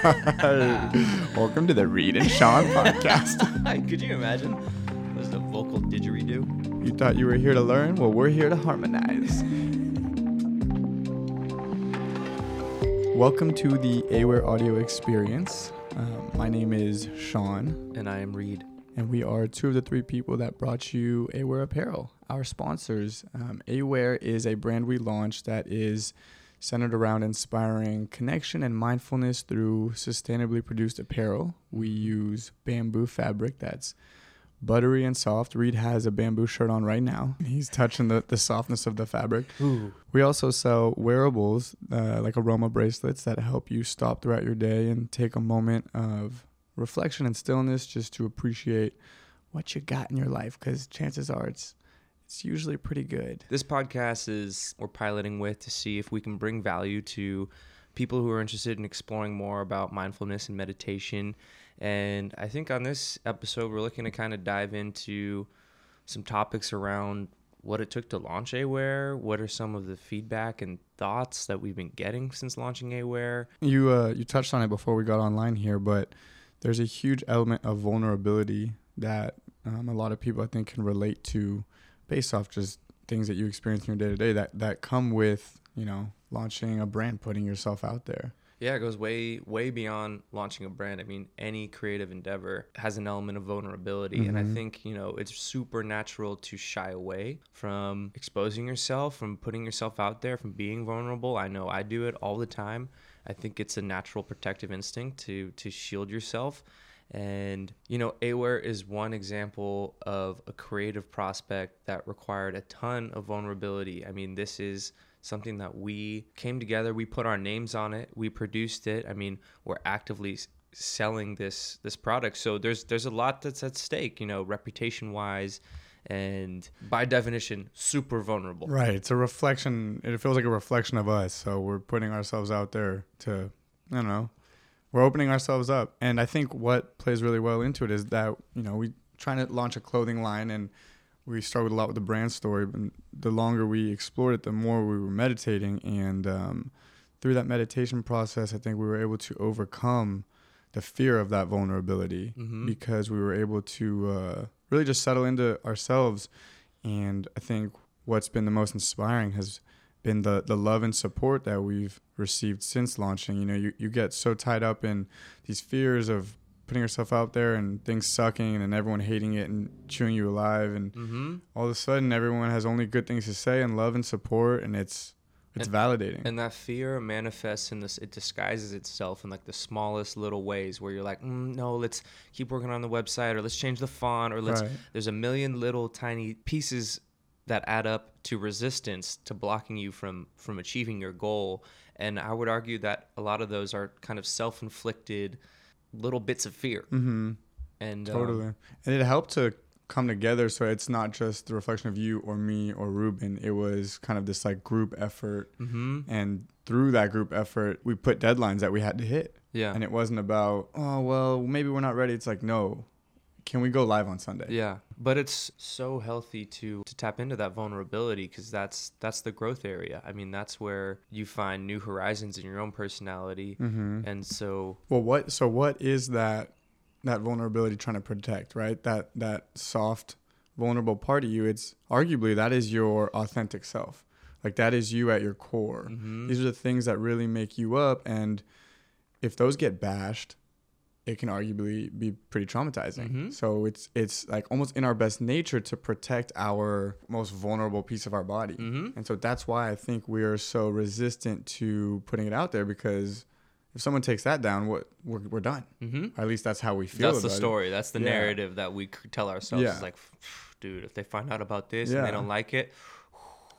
Welcome to the Reed and Sean podcast. Could you imagine? This is a vocal didgeridoo. You thought you were here to learn? Well, we're here to harmonize. Welcome to the Aware Audio Experience. Um, my name is Sean, And I am Reed. and we are two of the three people that brought you Aware Apparel, our sponsors. Um, Aware is a brand we launched that is centered around inspiring connection and mindfulness through sustainably produced apparel. We use bamboo fabric that's buttery and soft. Reed has a bamboo shirt on right now. He's touching the, the softness of the fabric. Ooh. We also sell wearables uh, like aroma bracelets that help you stop throughout your day and take a moment of reflection and stillness just to appreciate what you got in your life because chances are it's it's usually pretty good. This podcast is we're piloting with to see if we can bring value to people who are interested in exploring more about mindfulness and meditation. And I think on this episode, we're looking to kind of dive into some topics around what it took to launch Aware, what are some of the feedback and thoughts that we've been getting since launching Aware. You uh, you touched on it before we got online here, but there's a huge element of vulnerability that um, a lot of people I think can relate to, based off just things that you experience in your day to day that that come with you know launching a brand, putting yourself out there. Yeah, it goes way, way beyond launching a brand. I mean, any creative endeavor has an element of vulnerability. And I Mhm. think, you know, it's super natural to shy away from exposing yourself, from putting yourself out there, from being vulnerable. I know I do it all the time. I think it's a natural protective instinct to to shield yourself. And, you know, Aware is one example of a creative prospect that required a ton of vulnerability. I mean, this is something that we came together, we put our names on it, we produced it. I mean, we're actively selling this this product. So there's there's a lot that's at stake, you know, reputation wise and by definition super vulnerable. Right. It's a reflection. It feels like a reflection of us. So we're putting ourselves out there to, I don't know, we're opening ourselves up. And I think what plays really well into it is that, you know, we trying to launch a clothing line and we struggled a lot with the brand story. But the longer we explored it, the more we were meditating. And um, through that meditation process, I think we were able to overcome the fear of that vulnerability Mhm. because we were able to uh, really just settle into ourselves. And I think what's been the most inspiring has been the, the love and support that we've received since launching. You know, you, you get so tied up in these fears of putting yourself out there and things sucking and everyone hating it and chewing you alive. And Mhm. all of a sudden, everyone has only good things to say and love and support. And it's, it's And- validating. And that fear manifests in this, it disguises itself in like the smallest little ways where you're like, mm, no, let's keep working on the website or let's change the font or let's, Right. there's a million little tiny pieces that add up to resistance to blocking you from, from achieving your goal. And I would argue that a lot of those are kind of self inflicted little bits of fear. mm-hmm. And um, Totally. and it helped to come together so it's not just the reflection of you or me or Ruben. It was kind of this like group effort. mhm. And through that group effort, we put deadlines that we had to hit. yeah. And it wasn't about, oh, well, maybe we're not ready. It's like, no, can we go live on Sunday? Yeah, but it's so healthy to to tap into that vulnerability because that's that's the growth area. I mean, that's where you find new horizons in your own personality, Mm-hmm. and so Well, what, so what is that, that vulnerability trying to protect, right? That, that soft, vulnerable part of you, it's arguably that is your authentic self. Like that is you at your core. mhm. These are the things that really make you up. And if those get bashed, it can arguably be pretty traumatizing. Mhm. So it's it's like almost in our best nature to protect our most vulnerable piece of our body. Mhm. And so that's why I think we are so resistant to putting it out there because if someone takes that down, what we're, we're done. Mhm. Or at least that's how we feel. That's the about it. story. That's the Yeah. narrative that we tell ourselves. Yeah. It's like, dude, if they find out about this and they don't like it,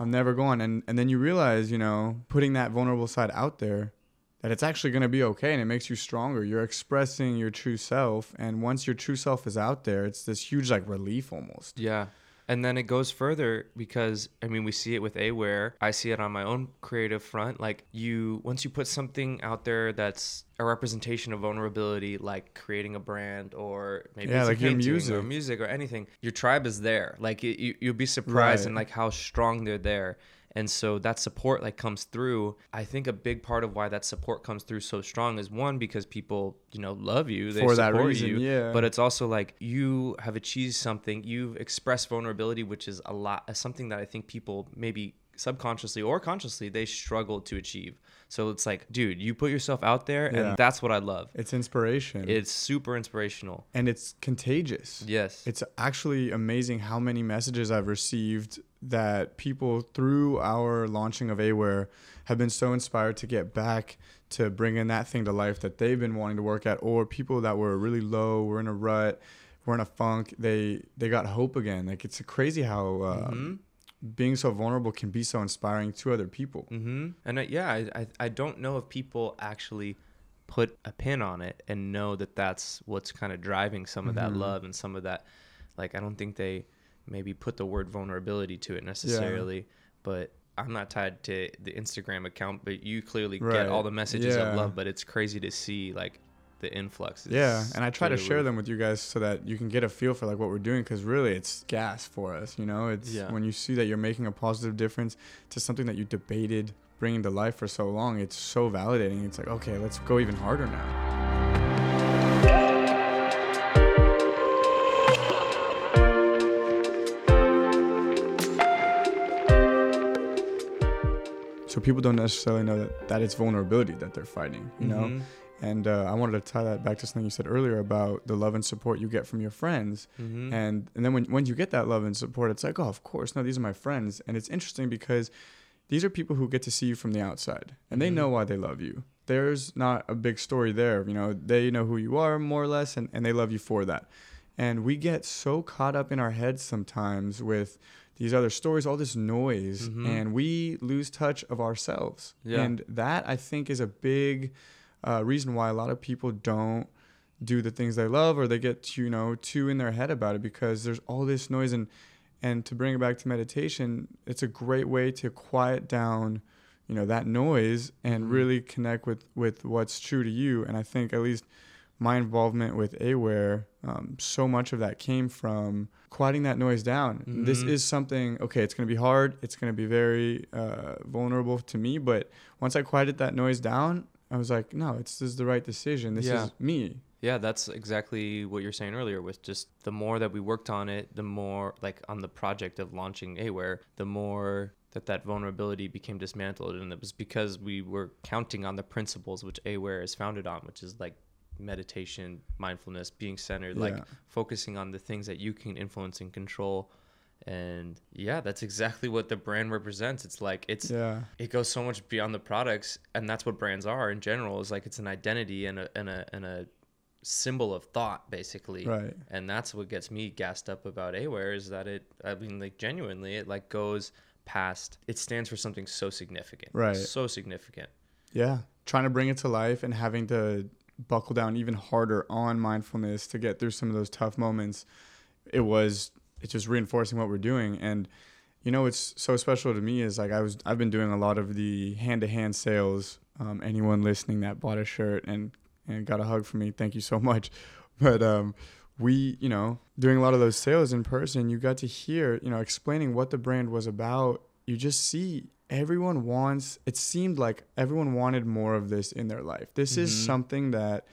I'm never going. And and then you realize, you know, putting that vulnerable side out there, that it's actually going to be okay and it makes you stronger. You're expressing your true self, and once your true self is out there, it's this huge like relief almost. Yeah. And then it goes further because I mean we see it with Aware. I see it on my own creative front. Like you once you put something out there that's a representation of vulnerability, like creating a brand or maybe Yeah, it's a like your painting or music. music or anything, your tribe is there. Like it, you you'll be surprised Right. in like how strong they're there. And so that support like comes through. I think a big part of why that support comes through so strong is one because people you know love you. They For that reason, you. yeah. but it's also like you have achieved something. You've expressed vulnerability which is a lot something that i think people maybe subconsciously or consciously they struggle to achieve so it's like dude you put yourself out there Yeah. and that's what i love It's inspiration. it's super inspirational and it's contagious. yes It's actually amazing how many messages I've received that people through our launching of Aware have been so inspired to get back to bringing that thing to life that they've been wanting to work at, or people that were really low, were in a rut, were in a funk, they they got hope again. Like it's crazy how uh, Mhm. Being so vulnerable can be so inspiring to other people. Mm-hmm. And uh, yeah, I, I I don't know if people actually put a pin on it and know that that's what's kind of driving some of that Mhm. love and some of that. Like I don't think they maybe put the word vulnerability to it necessarily, but. I'm not tied to the Instagram account, but you clearly Right. get all the messages Yeah. of love. But it's crazy to see like the influx. Yeah, and I try to share them with you guys so that you can get a feel for like what we're doing because really it's gas for us. You know, it's Yeah. when you see that you're making a positive difference to something that you debated bringing to life for so long. It's so validating. It's like okay, let's go even harder now. So people don't necessarily know that, that it's vulnerability that they're fighting. You know. Mm-hmm. And uh, I wanted to tie that back to something you said earlier about the love and support you get from your friends. Mhm. And and then when when you get that love and support, it's like, oh, of course, no, these are my friends. And it's interesting because these are people who get to see you from the outside, and they Mhm. know why they love you. There's not a big story there, you know. They know who you are more or less, and, and they love you for that. And we get so caught up in our heads sometimes with these other stories, all this noise, Mhm. and we lose touch of ourselves. Yeah. And that I think is a big uh, reason why a lot of people don't do the things they love or they get you know too in their head about it because there's all this noise and and to bring it back to meditation it's a great way to quiet down you know that noise and Mhm. really connect with with what's true to you and i think at least my involvement with aware um, so much of that came from quieting that noise down this Mhm. is something okay it's going to be hard it's going to be very uh, vulnerable to me but once i quieted that noise down i was like no it's this is the right decision this Yeah. is me Yeah, that's exactly what you're saying earlier. With just the more that we worked on it, the more like on the project of launching Aware, the more that that vulnerability became dismantled, and it was because we were counting on the principles which Aware is founded on, which is like meditation, mindfulness, being centered, like focusing on the things that you can influence and control. And yeah, that's exactly what the brand represents. It's like it's yeah it goes so much beyond the products and that's what brands are in general is like it's an identity and a and a and a symbol of thought basically right and that's what gets me gassed up about aware is that it i mean like genuinely it like goes past it stands for something so significant Right. so significant Yeah, trying to bring it to life and having to buckle down even harder on mindfulness to get through some of those tough moments. It was it's just reinforcing what we're doing and you know what's so special to me is like I was I've been doing a lot of the hand to hand sales. Um, anyone listening that bought a shirt and and got a hug from me, thank you so much. But um, we, you know, doing a lot of those sales in person, you got to hear, you know, explaining what the brand was about. You just see everyone wants, it seemed like everyone wanted more of this in their life. This is Mhm. something that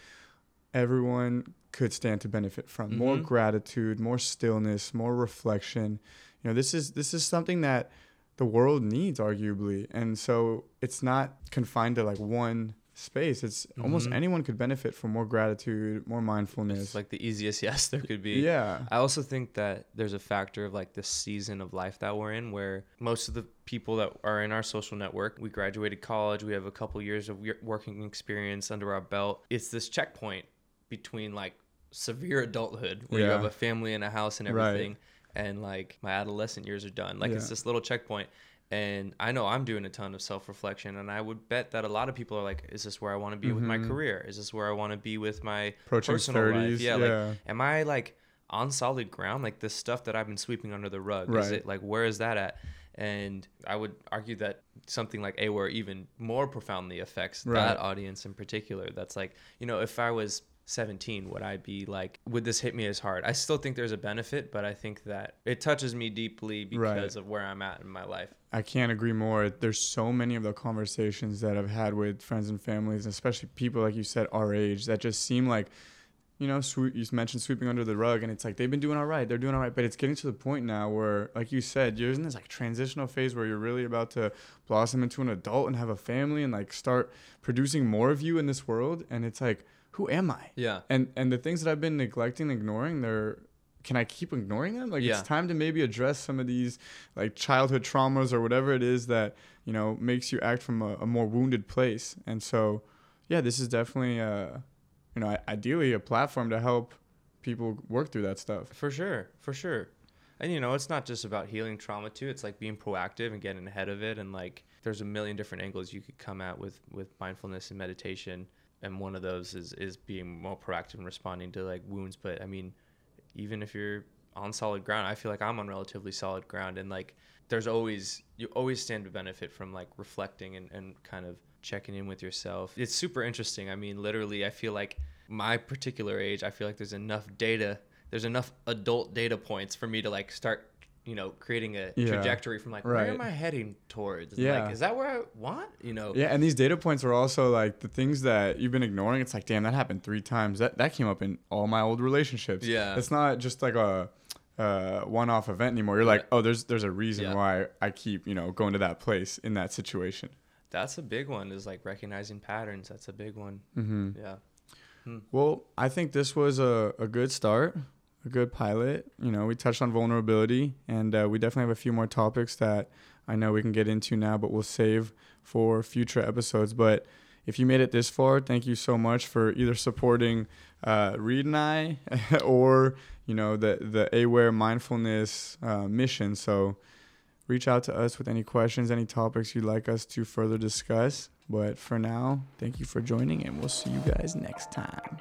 everyone could stand to benefit from. More Mhm. gratitude, more stillness, more reflection. You know, this is this is something that the world needs arguably. And so it's not confined to like one space. It's almost Mhm. anyone could benefit from more gratitude, more mindfulness. it's like the easiest yes there could be yeah. I also think that there's a factor of like the season of life that we're in where most of the people that are in our social network, we graduated college, we have a couple years of working experience under our belt. It's this checkpoint between like severe adulthood where you have a family and a house and Right. everything and like my adolescent years are done. Like it's this little checkpoint. And I know I'm doing a ton of self reflection, and I would bet that a lot of people are like, "Is this where I want to be with my Mhm. career? Is this where I want to be with my Approaching personal 30s. life? Yeah, Yeah. like am I like on solid ground? Like the stuff that I've been sweeping under the rug, is it like where is that at? And I would argue that something like Aware even more profoundly affects Right. that audience in particular. That's like, you know, if I was 17 would i be like would this hit me as hard i still think there's a benefit but i think that it touches me deeply because Right. of where i'm at in my life I can't agree more. There's so many of the conversations that I've had with friends and families, especially people like you said our age, that just seem like, you know, sweep, you mentioned sweeping under the rug, and it's like they've been doing all right, they're doing all right, but it's getting to the point now where, like you said, you're in this like transitional phase where you're really about to blossom into an adult and have a family and like start producing more of you in this world, and it's like, who am I? yeah and and the things that I've been neglecting, ignoring, they're can I keep ignoring them? Like Yeah. it's time to maybe address some of these like childhood traumas or whatever it is that you know makes you act from a, a more wounded place. And so, yeah, this is definitely uh, you know, ideally a platform to help people work through that stuff. For sure, for sure. And you know, it's not just about healing trauma too. It's like being proactive and getting ahead of it and like there's a million different angles you could come at with with mindfulness and meditation and one of those is is being more proactive and responding to like wounds, but I mean, even if you're on solid ground, I feel like I'm on relatively solid ground and like there's always you always stand to benefit from like reflecting and, and kind of checking in with yourself. It's super interesting. I mean, literally I feel like my particular age, I feel like there's enough data there's enough adult data points for me to like start you know creating a Yeah. trajectory from like Right. where am i heading towards Yeah. like is that where i want you know Yeah, and these data points are also like the things that you've been ignoring. It's like, damn, that happened three times. That that came up in all my old relationships. Yeah. it's not just like a uh, one-off event anymore. You're like, oh, there's there's a reason Yeah. why I keep you know going to that place in that situation. that's a big one is like recognizing patterns that's a big one Mm-hmm. yeah Well, I think this was a, a good start, a good pilot. You know, we touched on vulnerability, and uh, we definitely have a few more topics that I know we can get into now, but we'll save for future episodes. But if you made it this far, thank you so much for either supporting uh, Reed and I, or you know the the Aware mindfulness uh, mission. So reach out to us with any questions, any topics you'd like us to further discuss. But for now, thank you for joining, and we'll see you guys next time.